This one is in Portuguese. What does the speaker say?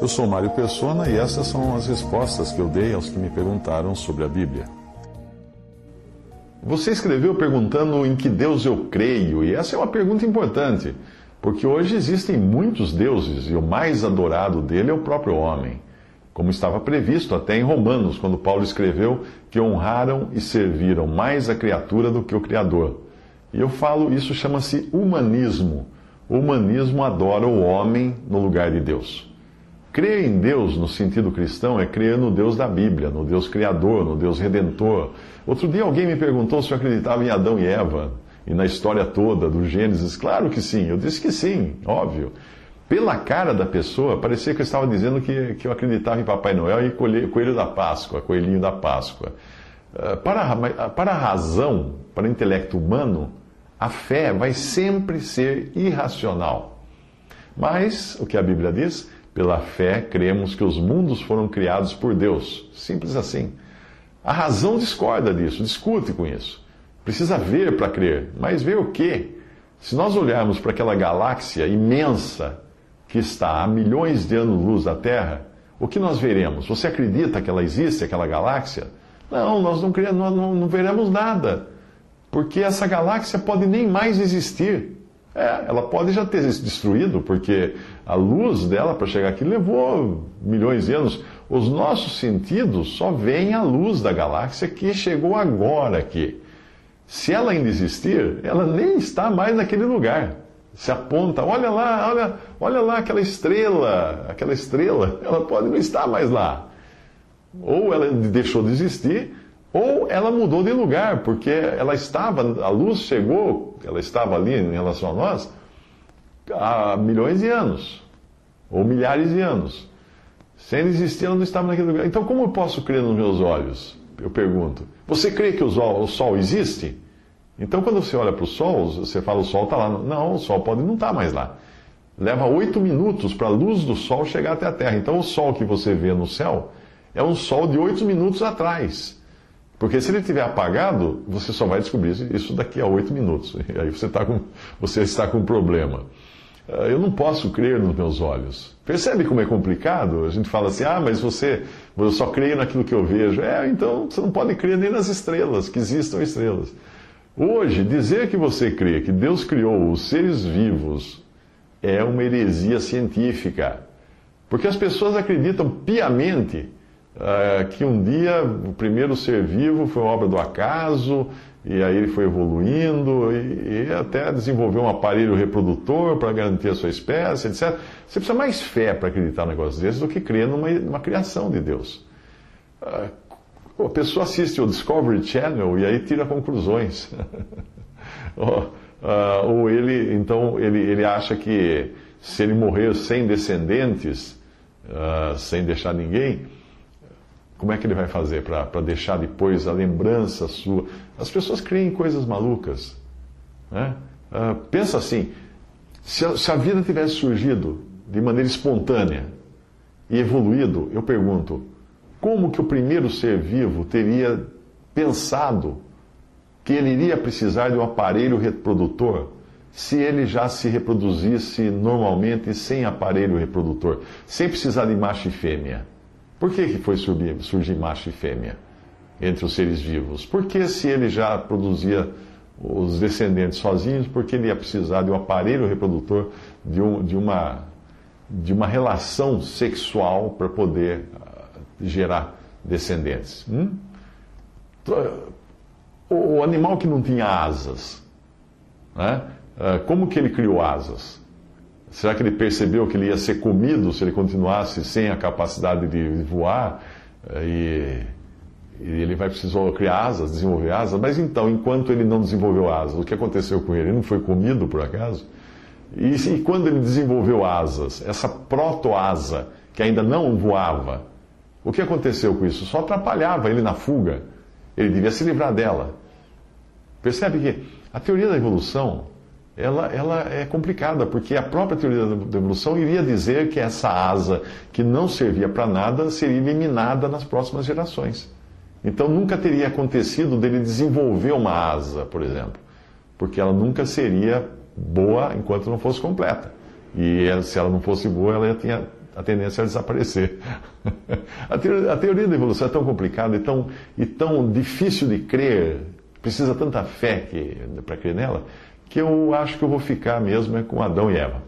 Eu sou Mário Persona e essas são as respostas que eu dei aos que me perguntaram sobre a Bíblia. Você escreveu perguntando em que Deus eu creio, e essa é uma pergunta importante, porque hoje existem muitos deuses e o mais adorado dele é o próprio homem, como estava previsto até em Romanos, quando Paulo escreveu que honraram e serviram mais a criatura do que o Criador. E eu falo, isso chama-se humanismo. O humanismo adora o homem no lugar de Deus. Crer em Deus no sentido cristão é crer no Deus da Bíblia, no Deus Criador, no Deus Redentor. Outro dia alguém me perguntou se eu acreditava em Adão e Eva e na história toda do Gênesis. Claro que sim, eu disse que sim, óbvio. Pela cara da pessoa, parecia que eu estava dizendo que, que eu acreditava em Papai Noel e Coelho da Páscoa, Coelhinho da Páscoa. Ah, para, para a razão, para o intelecto humano, a fé vai sempre ser irracional. Mas, o que a Bíblia diz? Pela fé, cremos que os mundos foram criados por Deus. Simples assim. A razão discorda disso, discute com isso. Precisa ver para crer. Mas ver o quê? Se nós olharmos para aquela galáxia imensa que está a milhões de anos-luz da Terra, o que nós veremos? Você acredita que ela existe, aquela galáxia? Não, nós não, nós não, não veremos nada. Porque essa galáxia pode nem mais existir. É, ela pode já ter se destruído, porque a luz dela para chegar aqui levou milhões de anos. Os nossos sentidos só veem a luz da galáxia que chegou agora aqui. Se ela ainda existir, ela nem está mais naquele lugar. Se aponta, olha lá, olha, olha lá aquela estrela, aquela estrela, ela pode não estar mais lá. Ou ela deixou de existir, ou ela mudou de lugar, porque ela estava, a luz chegou, ela estava ali em relação a nós há milhões de anos, ou milhares de anos. Sem existir, ela não estava naquele lugar. Então, como eu posso crer nos meus olhos? Eu pergunto. Você crê que o sol, o sol existe? Então, quando você olha para o sol, você fala o sol está lá. Não, o sol pode não estar tá mais lá. Leva oito minutos para a luz do sol chegar até a Terra. Então, o sol que você vê no céu é um sol de oito minutos atrás. Porque se ele estiver apagado, você só vai descobrir isso daqui a oito minutos. E aí você, tá com, você está com um problema. Ah, eu não posso crer nos meus olhos. Percebe como é complicado? A gente fala assim, ah, mas você, eu só creio naquilo que eu vejo. É, então você não pode crer nem nas estrelas, que existam estrelas. Hoje, dizer que você crê que Deus criou os seres vivos é uma heresia científica. Porque as pessoas acreditam piamente uh, que um dia o primeiro ser vivo foi obra do acaso, e aí ele foi evoluindo, e, e até desenvolveu um aparelho reprodutor para garantir a sua espécie, etc. Você precisa mais fé para acreditar em negócios desses do que crer numa, numa criação de Deus. Uh, a pessoa assiste o Discovery Channel e aí tira conclusões. uh, ou ele, então, ele, ele acha que se ele morrer sem descendentes, uh, sem deixar ninguém, como é que ele vai fazer para deixar depois a lembrança sua? As pessoas creem em coisas malucas. Né? Uh, pensa assim: se a, se a vida tivesse surgido de maneira espontânea e evoluído, eu pergunto, como que o primeiro ser vivo teria pensado que ele iria precisar de um aparelho reprodutor se ele já se reproduzisse normalmente sem aparelho reprodutor, sem precisar de macho e fêmea? Por que, que foi surgir, surgir macho e fêmea entre os seres vivos? Porque se ele já produzia os descendentes sozinhos, porque ele ia precisar de um aparelho reprodutor, de, um, de, uma, de uma relação sexual para poder uh, gerar descendentes. Hum? O animal que não tinha asas, né? Uh, como que ele criou asas? Será que ele percebeu que ele ia ser comido se ele continuasse sem a capacidade de voar? E, e ele vai precisar criar asas, desenvolver asas. Mas então, enquanto ele não desenvolveu asas, o que aconteceu com ele? Ele não foi comido por acaso? E, e quando ele desenvolveu asas, essa proto-asa que ainda não voava, o que aconteceu com isso? Só atrapalhava ele na fuga. Ele devia se livrar dela. Percebe que a teoria da evolução ela, ela é complicada, porque a própria teoria da evolução iria dizer que essa asa que não servia para nada seria eliminada nas próximas gerações. Então nunca teria acontecido dele desenvolver uma asa, por exemplo, porque ela nunca seria boa enquanto não fosse completa. E é, se ela não fosse boa, ela tinha a tendência a desaparecer. a, teoria, a, teoria, da evolução é tão complicada e tão, e tão difícil de crer, precisa tanta fé para crer nela, que eu acho que eu vou ficar mesmo é com Adão e Eva.